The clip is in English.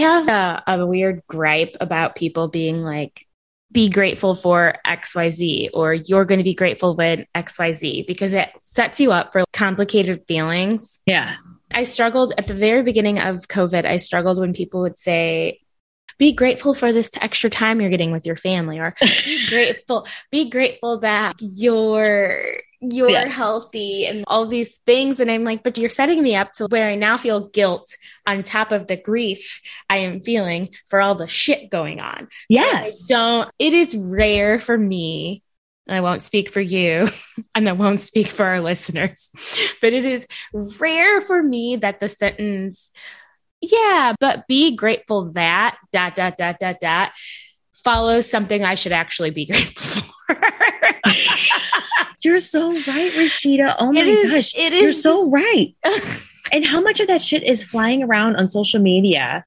have a, a weird gripe about people being like, be grateful for XYZ or you're going to be grateful when XYZ because it sets you up for complicated feelings. Yeah. I struggled at the very beginning of COVID. I struggled when people would say, be grateful for this extra time you're getting with your family or be grateful, be grateful that you're you're yeah. healthy and all these things. And I'm like, but you're setting me up to where I now feel guilt on top of the grief I am feeling for all the shit going on. Yes. So don't, it is rare for me. I won't speak for you and I won't speak for our listeners, but it is rare for me that the sentence, yeah, but be grateful that dot, dot, dot, dot, dot follows something I should actually be grateful for. You're so right, Rashida. Oh my is, gosh. It is You're so right. and how much of that shit is flying around on social media